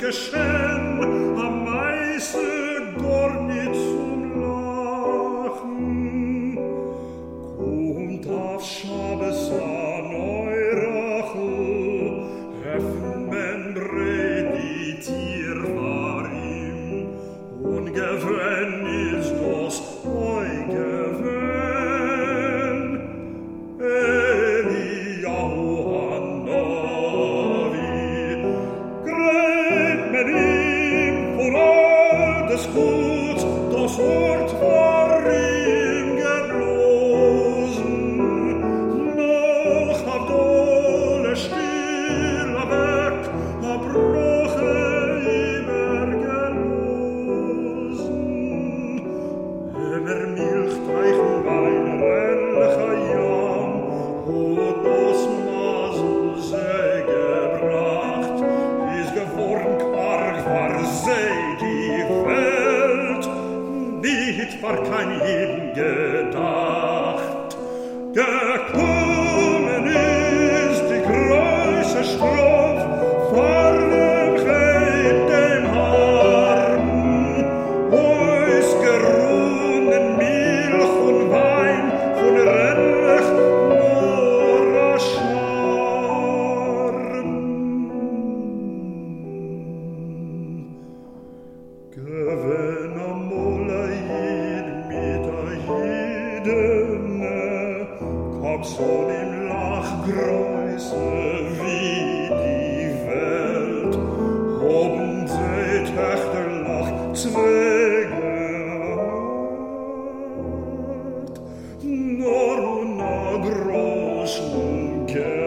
geschehen am meisten Dorn das gut, das Wort war kein jedem gedacht. Gekommen ist die große Strof vor dem Kleid dem Harm, ois gerunden Milch und Wein von Rennlich nur a Scharm. Gewöhnt ob schon im Lach Größe wie die Welt, oben seht echter Lach Zwege alt, nur unna großen Geld.